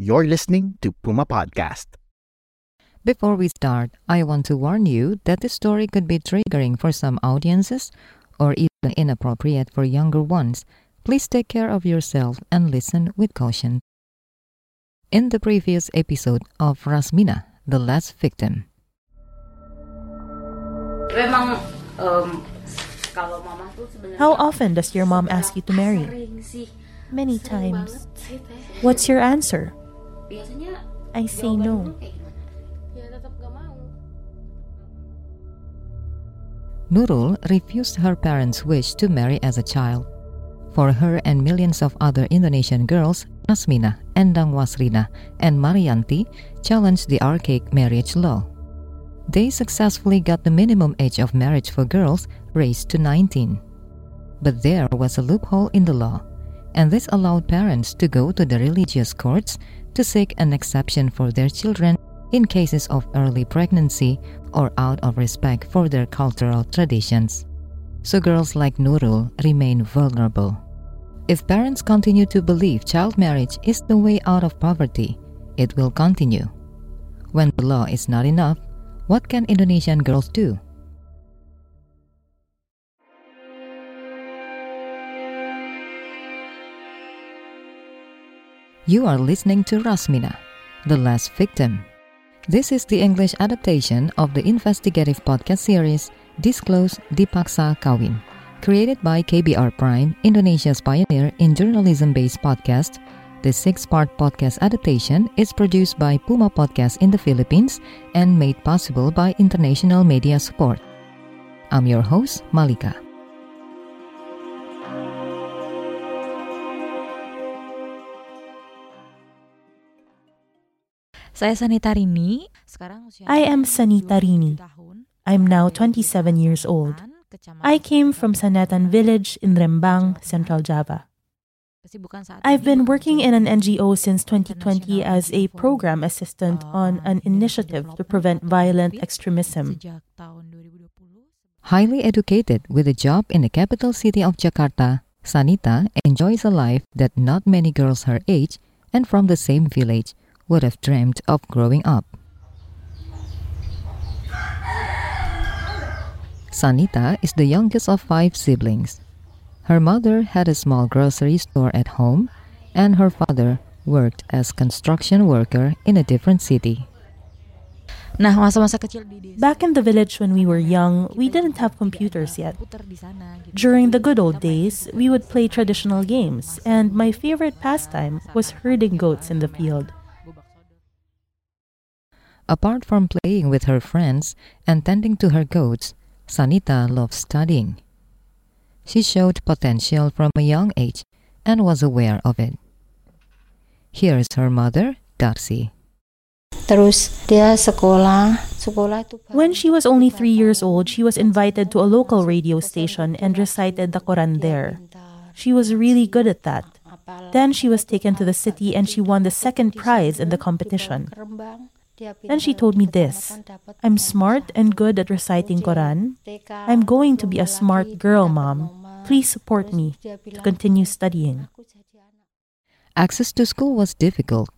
You're listening to Puma Podcast. Before we start, I want to warn you that this story could be triggering for some audiences or even inappropriate for younger ones. Please take care of yourself and listen with caution. In the previous episode of Rasmina, the last victim, Memang em, kalau mama tuh sebenarnya How often does your mom ask you to marry? Many times. banget sih, Teh. What's your answer? Biasanya I say no. lu kayak gimana? Ya tetap gak mau. Nurul refused her parents' wish to marry as a child. For her and millions of other Indonesian girls, Rasmina, Endang Wasrina, and Marianti challenged the archaic marriage law. They successfully got the minimum age of marriage for girls raised to 19. But there was a loophole in the law, and this allowed parents to go to the religious courts to seek an exception for their children in cases of early pregnancy or out of respect for their cultural traditions. So girls like Nurul remain vulnerable. If parents continue to believe child marriage is the way out of poverty, it will continue. When the law is not enough, what can Indonesian girls do? You are listening to Rasmina, The Last Victim. This is the English adaptation of the investigative podcast series Disclose Dipaksa Kawin, created by KBR Prime, Indonesia's pioneer in journalism based podcast. The six part podcast adaptation is produced by Puma Podcast in the Philippines and made possible by international media support. I'm your host, Malika. Saya Sanita Rini. Sekarang usia I am Sanita Rini. I'm now 27 years old. I came from Sanatan village in Rembang, Central Java. I've been working in an NGO since 2020 as a program assistant on an initiative to prevent violent extremism. sejak tahun 2020. Highly educated with a job in the capital city of Jakarta, Sanita enjoys a life that not many girls her age and from the same village would have dreamed of growing up. Sanita is the youngest of five siblings. Her mother had a small grocery store at home, and her father worked as construction worker in a different city. Nah, masa-masa kecil di desa. Back in the village when we were young, we didn't have computers yet. Putar di sana gitu. During the good old days, we would play traditional games, and my favorite pastime was herding goats in the field. Apart from playing with her friends and tending to her goats, Sanita loved studying. She showed potential from a young age and was aware of it. Here's her mother, Darcy. Terus dia sekolah, sekolah itu When she was only three years old, she was invited to a local radio station and recited the Quran there. She was really good at that. Then she was taken to the city and she won the second prize in the competition. Then she told me this I'm smart and good at reciting Quran. I'm going to be a smart girl, mom. Please support me to continue studying. Access to school was difficult.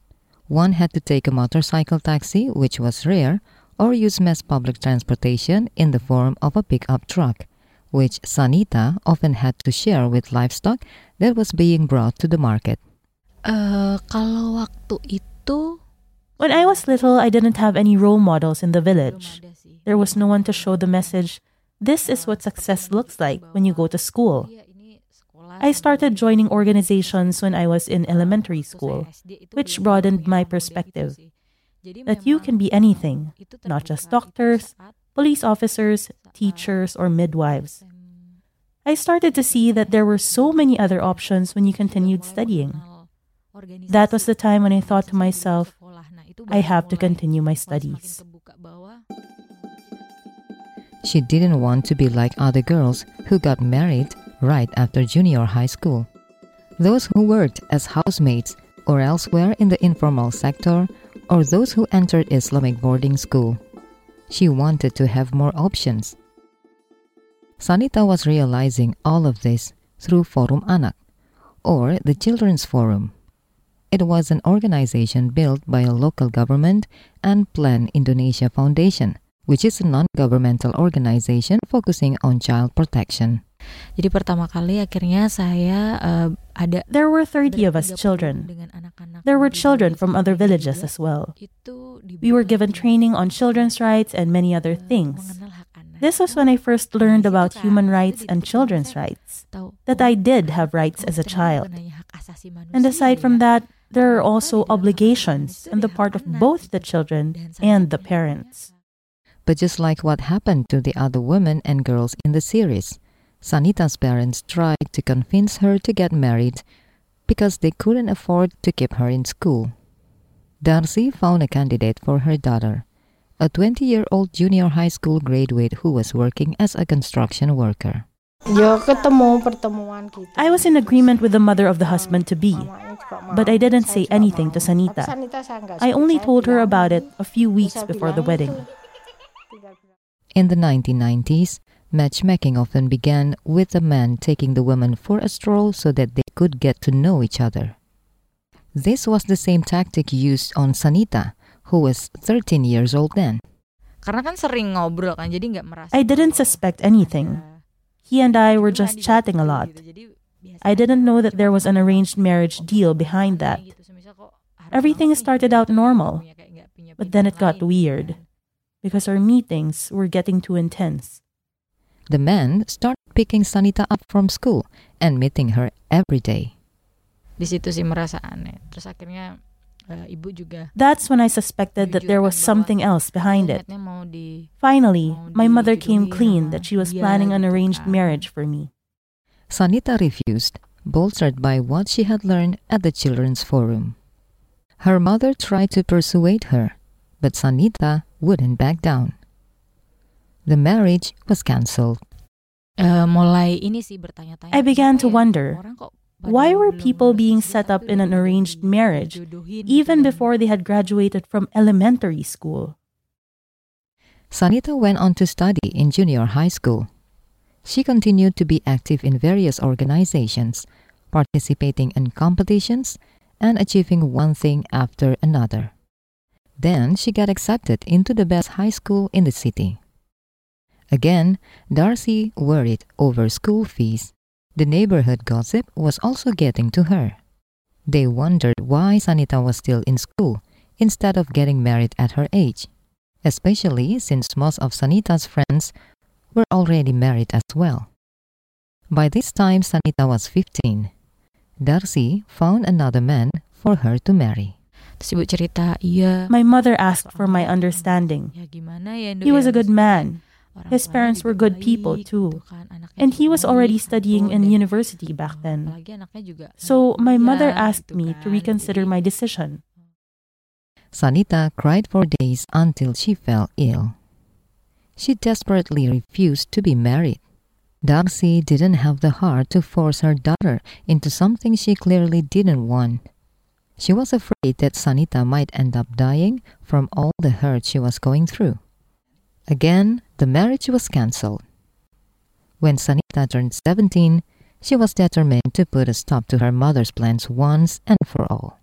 One had to take a motorcycle taxi, which was rare, or use mass public transportation in the form of a pickup truck, which Sanita often had to share with livestock that was being brought to the market. Eh, kalau waktu itu When I was little, I didn't have any role models in the village. There was no one to show the message this is what success looks like when you go to school. I started joining organizations when I was in elementary school, which broadened my perspective. that you can be anything, not just doctors, police officers, teachers, or midwives. I started to see that there were so many other options when you continued studying. That was the time when I thought to myself, I have to continue my studies. She didn't want to be like other girls who got married right after junior high school. Those who worked as housemaids or elsewhere in the informal sector, or those who entered Islamic boarding school. She wanted to have more options. Sanita was realizing all of this through Forum Anak, or the Children's Forum. It was an organization built by a local government and Plan Indonesia Foundation, which is a non-governmental organization focusing on child protection. Jadi pertama kali akhirnya saya eh, ada There were 30 of us children. There were children from other villages as well. We were given training on children's rights and many other eh, things. mengenal hak anak. This was when I first learned about human rights and children's rights, that I did have rights as a child. bukan hanya hak asasi And aside from that, there are also obligations on the part of both the children and the parents. But just like what happened to the other women and girls in the series, Sanita's parents tried to convince her to get married because they couldn't afford to keep her in school. Darcy found a candidate for her daughter, a 20 year old junior high school graduate who was working as a construction worker. Ya ketemu pertemuan gitu. I was in agreement with the mother of the husband to be, Mamanya juga mau, but I didn't say anything to Sanita. Tapi Sanita saya nggak I only told her about it a few weeks before the wedding. itu, tinggal bilang, In the 1990s, matchmaking often began with a man taking the woman for a stroll so that they could get to know each other. This was the same tactic used on Sanita, who was 13 years old then. Karena kan sering ngobrol kan, jadi nggak merasa. I didn't suspect anything. Ada He and I were just chatting a lot. gitu. Jadi biasa I didn't know that there was an arranged marriage deal behind that. gitu. Semisal kok harus Everything started out normal, punya kayak nggak punya But then it got weird because our meetings were getting too intense. The man started picking Sanita up from school and meeting her every day. Di situ sih merasa aneh. Terus akhirnya eh, ibu juga That's when I suspected that there was something else behind it. niatnya mau di Finally, my mother came clean that she was planning an arranged marriage for me. Sanita refused, bolstered by what she had learned at the Children's Forum. Her mother tried to persuade her, but Sanita wouldn't back down. The marriage was cancelled. Eh, mulai ini sih bertanya-tanya. I began to wonder, orang kok pada Why were people being set up in an arranged marriage even before they had graduated from elementary school? Sanita went on to study in junior high school. She continued to be active in various organizations, participating in competitions, and achieving one thing after another. Then she got accepted into the best high school in the city. Again, Darcy worried over school fees. The neighborhood gossip was also getting to her. They wondered why Sanita was still in school instead of getting married at her age especially since most of Sanita's friends were already married as well. By this time, Sanita was 15. Darcy found another man for her to marry. Terus ibu cerita, iya. My mother asked for my understanding. Ya gimana ya, Nduk, He was a good man, orang His parents were good people, too. and he was already studying in university back then. So my mother asked me to reconsider my decision. Sanita cried for days until she fell ill. She desperately refused to be married. Darcy didn't have the heart to force her daughter into something she clearly didn't want. She was afraid that Sanita might end up dying from all the hurt she was going through. Again, the marriage was cancelled. When Sanita turned 17, she was determined to put a stop to her mother's plans once and for all.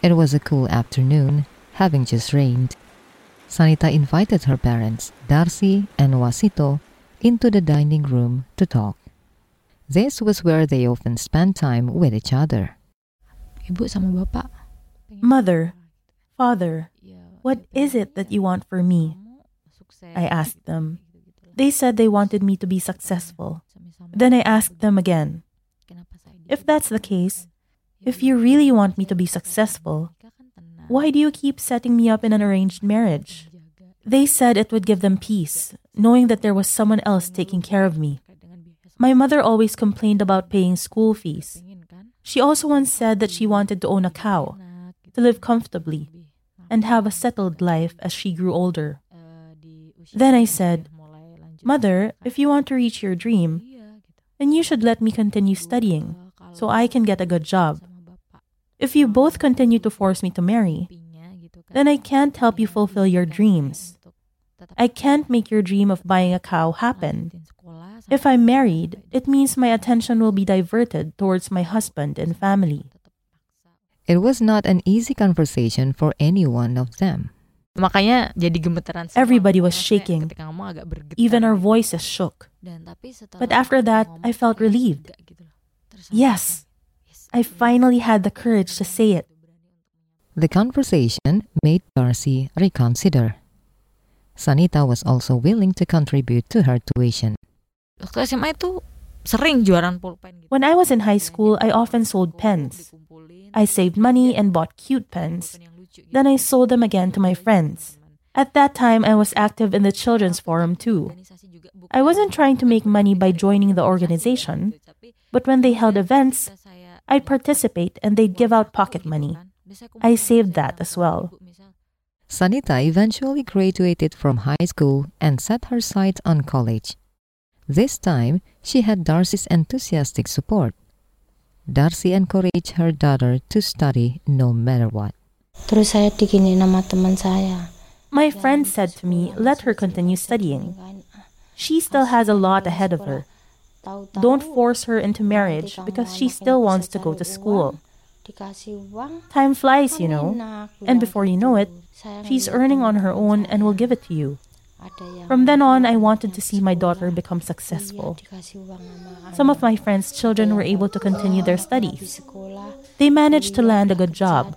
It was a cool afternoon, having just rained. Sanita invited her parents, Darcy and Wasito, into the dining room to talk. This was where they often spent time with each other. Ibu sama bapak. Mother, Father, what is it that you want for me? I asked them. They said they wanted me to be successful. Then I asked them again, If that's the case, if you really want me to be successful, nikah kan tenang, why do you keep setting me up in an arranged marriage? They said it would give them peace, knowing that there was someone else taking care of me. Terkait dengan biaya My mother always complained about paying school fees. She also once said that she wanted to own a cow, to live comfortably, and have a settled life as she grew older. Then I said, Mother, if you want to reach your dream, then you should let me continue studying so I can get a good job. If you both continue to force me to marry, then I can't help you fulfill your dreams. I can't make your dream of buying a cow happen. Lanjutin sekolah If I'm married, it means my attention will be diverted towards my husband and family. It was not an easy conversation for any one of them. Makanya jadi gemeteran. Everybody was shaking. Ketika ngomong agak bergetar. Even our voices shook. Dan tapi setelah But after that, I felt relieved. lega gitu loh. Terus aku Yes, kayak, yes, I finally had the courage to say it. The conversation made Darcy reconsider. Sanita was also willing to contribute to her tuition. Waktu SMA itu sering jualan pulpen gitu. When I was in high school, I often sold pens. I saved money and bought cute pens. Then I sold them again to my friends. At that time, I was active in the children's forum too. I wasn't trying to make money by joining the organization, but when they held events, I'd participate and they'd give out pocket money. I saved that as well. Sanita eventually graduated from high school and set her sights on college. This time, she had Darcy's enthusiastic support. Darcy encouraged her daughter to study no matter what. Terus saya digini nama teman saya. My friend said to me, let her continue studying. She still has a lot ahead of her. Don't force her into marriage because she still wants to go to school. Time flies, you know. And before you know it, she's earning on her own and will give it to you. From then on, I wanted to see my daughter become successful. Some of my friends' children were able to continue their studies. They managed to land a good job,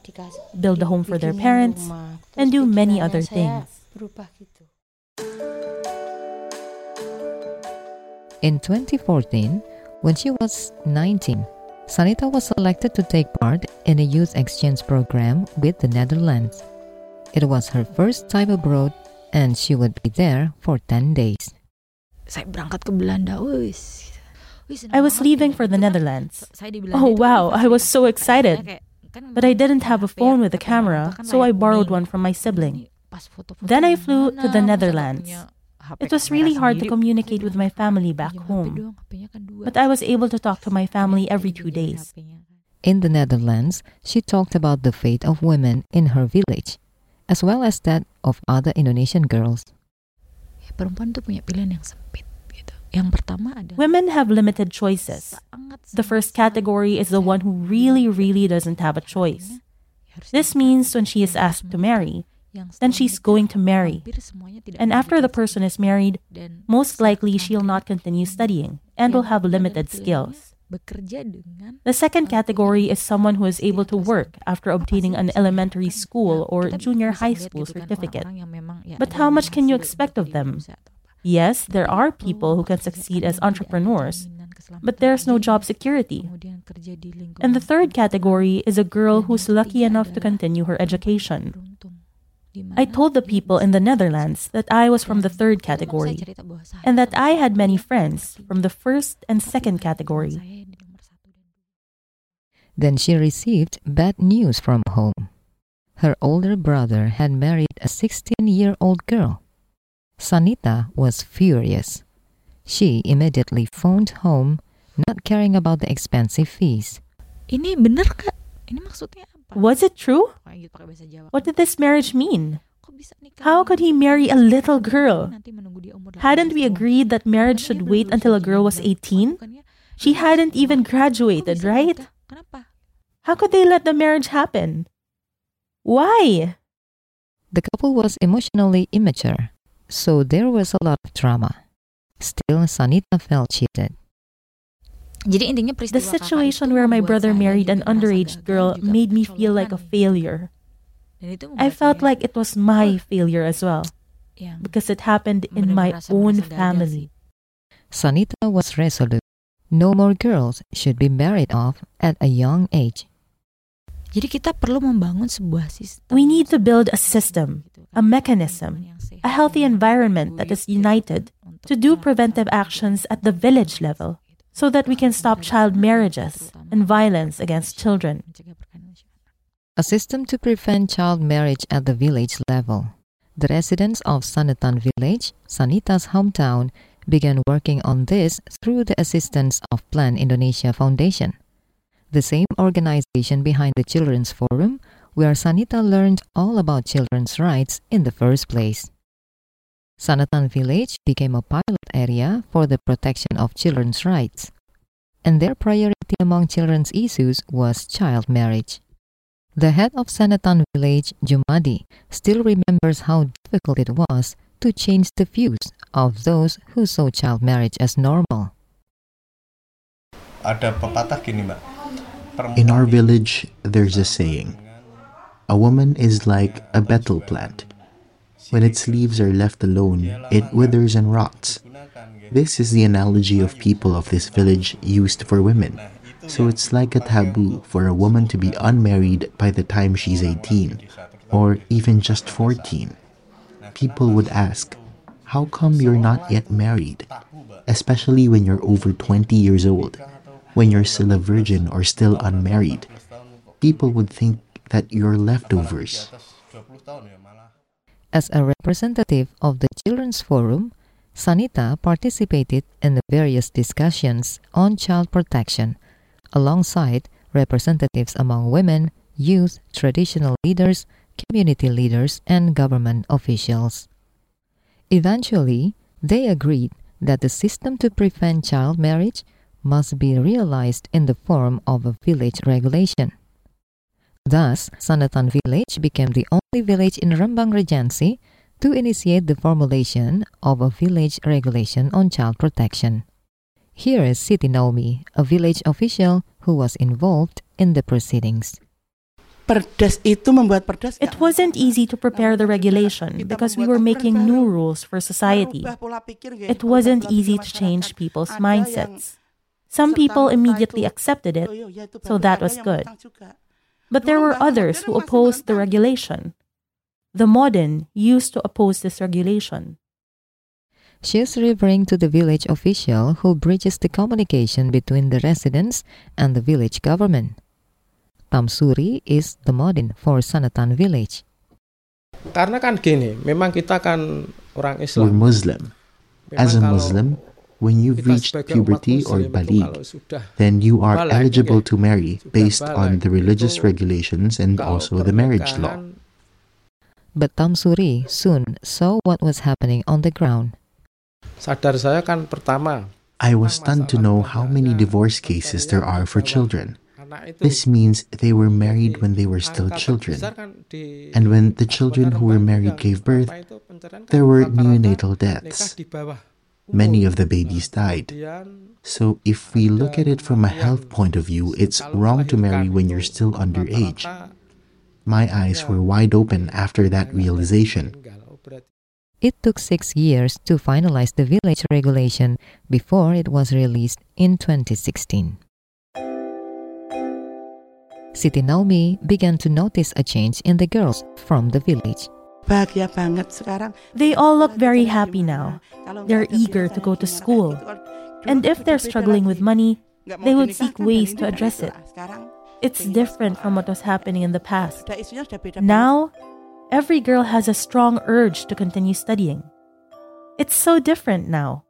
build a home for their parents, and do many other things. In 2014, when she was 19, Sanita was selected to take part in a youth exchange program with the Netherlands. It was her first time abroad and she would be there for 10 days. Saya berangkat ke Belanda, wis. Wih, seneng I was leaving for the Netherlands. se- saya di Belanda Oh wow, I was so excited. But I didn't have a phone with a camera, so I borrowed one from my sibling. Ini pas foto-foto Then I flew to the mana? Masa nggak Netherlands. It was really hard to communicate with my family back home. dong, HP-nya kan dua." But I was able to talk to my family every two days. In the Netherlands, she talked about the fate of women in her village, as well as that of other Indonesian girls. Perempuan tuh punya pilihan yang sempit. Yang pertama adalah Women have limited choices. The first category is the one who really, really doesn't have a choice. This means when she is asked to marry, then she's going to marry. And after the person is married, most likely she'll not continue studying and will have limited skills. The second category is someone who is able to work after obtaining an elementary school or junior high school certificate. orang-orang yang memang, ya, But how much can you expect of them? usaha atau apa. Yes, there are people who can succeed as yang tidak ada entrepreneurs, but there's no job security. kemudian kerja di lingkungan And the third category is a girl who's lucky enough to continue her education. Beruntung, di I told the people in the Netherlands that I was from the third itu kalau saya category cerita bahwa saya and that I had many friends from the first and second category. saya yang di nomor satu dan dua. Then she received bad news from home. Her older brother had married a 16 year old girl. Sanita was furious. She immediately phoned home, not caring about the expensive fees. Ini bener kak? Ini maksudnya apa? Was it true? Kayak gitu pakai bahasa Jawa. What did this marriage mean? Kok bisa nikah How could he marry a little girl? Nanti menunggu dia umur Hadn't we agreed that marriage should wait until a girl was 18? She hadn't even graduated, right? How could they let the marriage happen? Why? The couple was emotionally immature, so there was a lot of drama. Still, Sanita felt cheated. Jadi intinya The situation where my brother married an underage girl made me feel like a failure. I felt like it was my failure as well because it happened in my own family. Sanita was resolute. No more girls should be married off at a young age. Jadi kita perlu membangun sebuah sistem. We need to build a system, a mechanism, Lingkungan yang sehat, a healthy environment that is united to do preventive actions at the village level so that we can stop child marriages and violence against children. A system to prevent child marriage at the village level. The residents of Sanatan village, Sanita's hometown, began working on this through the assistance of Plan Indonesia Foundation, the same organization behind the Children's Forum, where Sanita learned all about children's rights in the first place. Sanatan village became a pilot area for the protection of children's rights, and their priority among children's issues was child marriage. The head of Sanatan village, Jumadi, still remembers how difficult it was to change the views of those who saw child marriage as normal. Ada pepatah gini, Mbak. In our village, there's a saying A woman is like a betel plant. When its leaves are left alone, it withers and rots. This is the analogy of people of this village used for women. So it's like a taboo for a woman to be unmarried by the time she's 18, or even just 14. People would ask, How come you're not yet married? Especially when you're over 20 years old, when you're still a virgin or still unmarried. People would think that you're leftovers. As a representative of the Children's Forum, Sanita participated in the various discussions on child protection, alongside representatives among women, youth, traditional leaders, community leaders, and government officials. Eventually, they agreed that the system to prevent child marriage must be realized in the form of a village regulation. Thus, Sanatan village became the only village in Rembang Regency to initiate the formulation of a village regulation on child protection. Here is Siti Naomi, a village official who was involved in the proceedings. Perdes itu membuat perdes. It wasn't easy to prepare the regulation because we were making new rules for society. It wasn't easy to change people's mindsets. Some people immediately accepted it, so that was good. But there were others who opposed the regulation. The Modin used to oppose this regulation. She is referring to the village official who bridges the communication between the residents and the village government. Tamsuri is the Modin for Sanatan village. Karena kan gini, memang kita kan orang We're Islam. Muslim. As a Muslim, when you've reached puberty or muslim itu baligh, then you are eligible to marry based on the religious regulations and also the marriage law. pernikahan But Tamsuri soon saw what was happening on the ground. sadar saya kan pertama I was stunned to know how many divorce cases there are for children. This means they were married when they were still children. terbesar kan di And when the children who were married gave birth, apa itu pencerahan kan there were neonatal deaths. Many of the babies died. So if we look at it from a health point of view, it's wrong to marry when you're still underage. My eyes were wide open after that realization. It took six years to finalize the village regulation before it was released in 2016. Siti Naomi began to notice a change in the girls from the village. Bahagia banget sekarang. They all look very happy now. They're eager to go to school. And if they're struggling with money, they would seek ways to address it. It's different from what was happening in the past. Now, every girl has a strong urge to continue studying. It's so different now.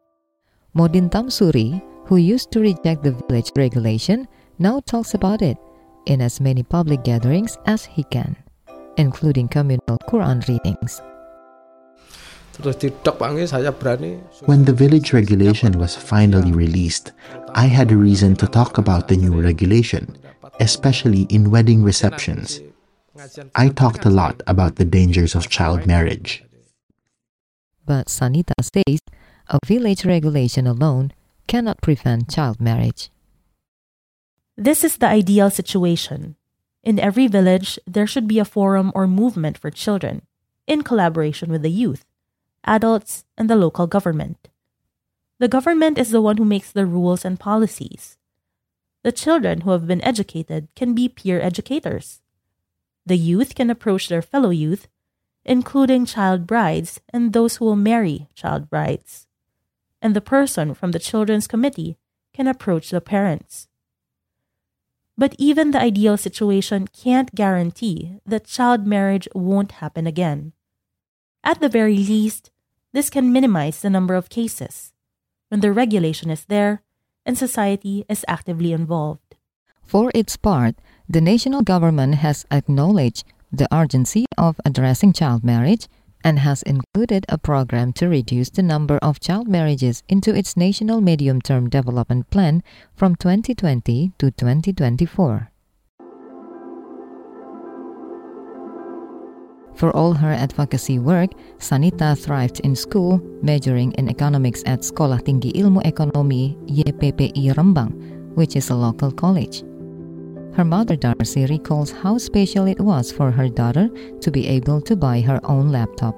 Modin Tamsuri, who used to reject the village regulation, now talks about it in as many public gatherings as he can, including communal Quran readings. terus didok panggil saya berani When the village regulation was finally released, I had a reason to talk about the new regulation, especially in wedding receptions. I talked a lot about the dangers of child marriage. But Sanita says a village regulation alone cannot prevent child marriage. This is the ideal situation. In every village, there should be a forum or movement for children, in collaboration with the youth, adults, and the local government. The government is the one who makes the rules and policies. The children who have been educated can be peer educators. The youth can approach their fellow youth, including child brides and those who will marry child brides. And the person from the children's committee can approach the parents. But even the ideal situation can't guarantee that child marriage won't happen again. At the very least, this can minimize the number of cases when the regulation is there and society is actively involved. For its part, the national government has acknowledged the urgency of addressing child marriage and has included a program to reduce the number of child marriages into its national medium term development plan from 2020 to 2024. For all her advocacy work, Sanita thrived in school, majoring in economics at Sekolah Tinggi Ilmu Ekonomi YPPI Rembang, which is a local college. Her mother Darcy recalls how special it was for her daughter to be able to buy her own laptop.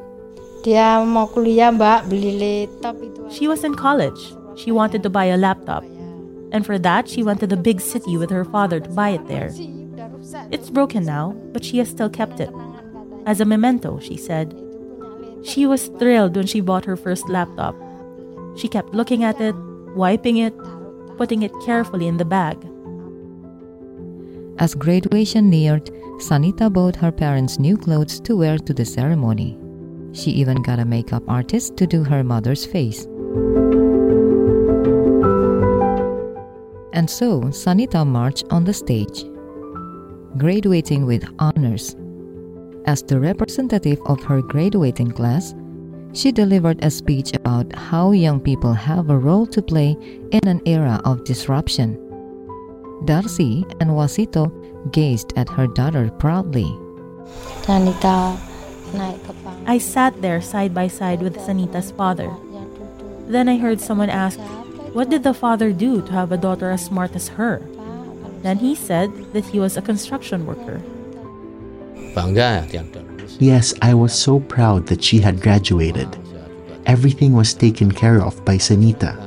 Dia mau kuliah mbak beli laptop itu. She was in college. She wanted to buy a laptop. And for that, she went to the big city with her father to buy it there. It's broken now, but she has still kept it. As a memento, she said. She was thrilled when she bought her first laptop. She kept looking at it, wiping it, putting it carefully in the bag. As graduation neared, Sanita bought her parents new clothes to wear to the ceremony. She even got a makeup artist to do her mother's face. And so Sanita marched on the stage, graduating with honors. As the representative of her graduating class, she delivered a speech about how young people have a role to play in an era of disruption. Darcy and Wasito gazed at her daughter proudly. Sanita naik ke. I sat there side by side with Sanita's father. Then I heard someone ask, What did the father do to have a daughter as smart as her? Then he said that he was a construction worker. Bangga ya. Yes, I was so proud that she had graduated. Everything was taken care of by Sanita.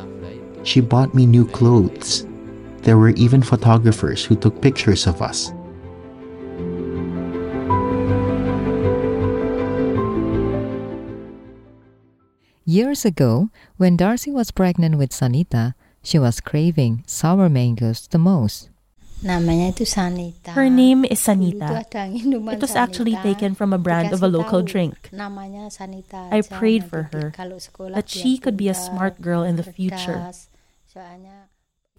She bought me new clothes. There were even photographers who took pictures of us. Years ago, when Darcy was pregnant with Sanita, she was craving sour mangoes the most. Namanya Sanita. Her name is Sanita. It was actually taken from a brand of a local drink. Namanya Sanita. I prayed for her that she could be a smart girl in the future.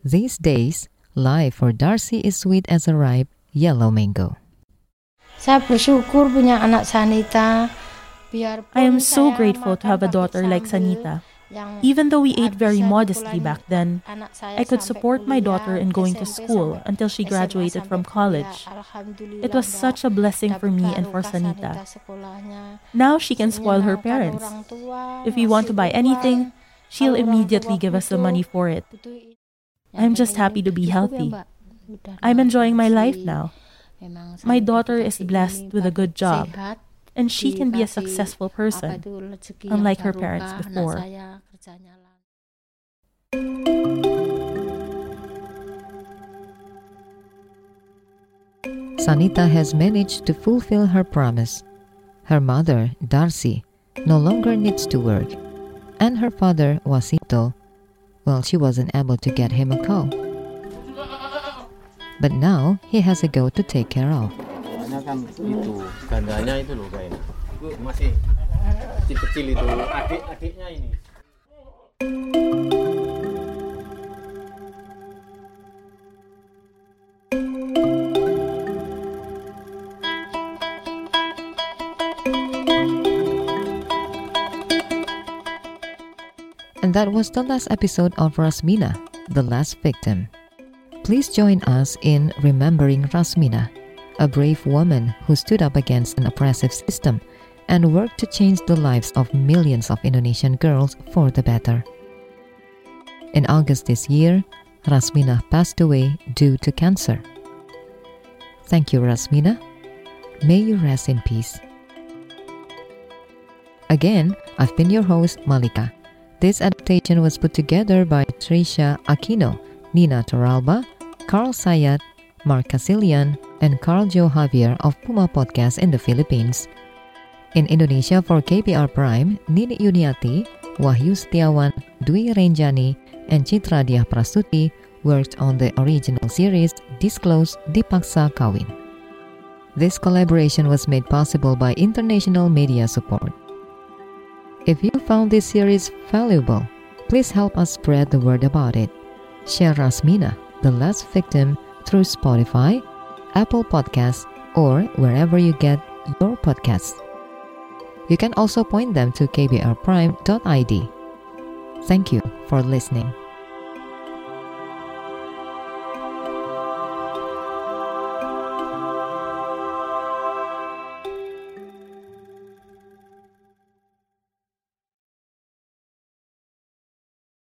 Cerdas. Soalnya These days, life for Darcy is sweet as a ripe yellow mango. saya bersyukur punya anak Sanita. Biarpun I am so grateful to have a daughter like Sanita. Even though we ate very modestly back then, I could support my daughter in going to school until she graduated from college. It was such a blessing for me and for Sanita. Now she can spoil her parents. If we want to buy anything, she'll immediately give us the money for it. Butuh i- I'm just happy to be healthy. I'm enjoying my life now. My daughter is blessed with a good job, and she can be a successful person. itu, rezeki yang unlike her parents before. saya kerjanya lancar. Sanita has managed to fulfill her promise. Her mother, Darcy, no longer needs to work, and her father, Wasito, well, she wasn't able to get him a cow. But now he has a goat to take care of. Masih kecil-kecil itu adik-adiknya ini. And that was the last episode of Rasmina, the last victim. Please join us in remembering Rasmina, a brave woman who stood up against an oppressive system and worked to change the lives of millions of Indonesian girls for the better. In August this year, Rasmina passed away due to cancer. Thank you, Rasmina. May you rest in peace. Again, I've been your host, Malika. This adaptation was put together by Tricia Aquino, Nina Toralba, Carl Sayat, Mark Casilian, and Carl Joe Javier of Puma Podcast in the Philippines. In Indonesia for KBR Prime, Nini Yuniati, Wahyu Setiawan, Dwi Renjani, and Citra Diah Prastuti worked on the original series Disclose Dipaksa Kawin. This collaboration was made possible by international media support. If you found this series valuable, please help us spread the word about it. Share Rasmina, the last victim, through Spotify, Apple Podcasts, or wherever you get your podcasts. You can also point them to kbrprime.id. Thank you for listening.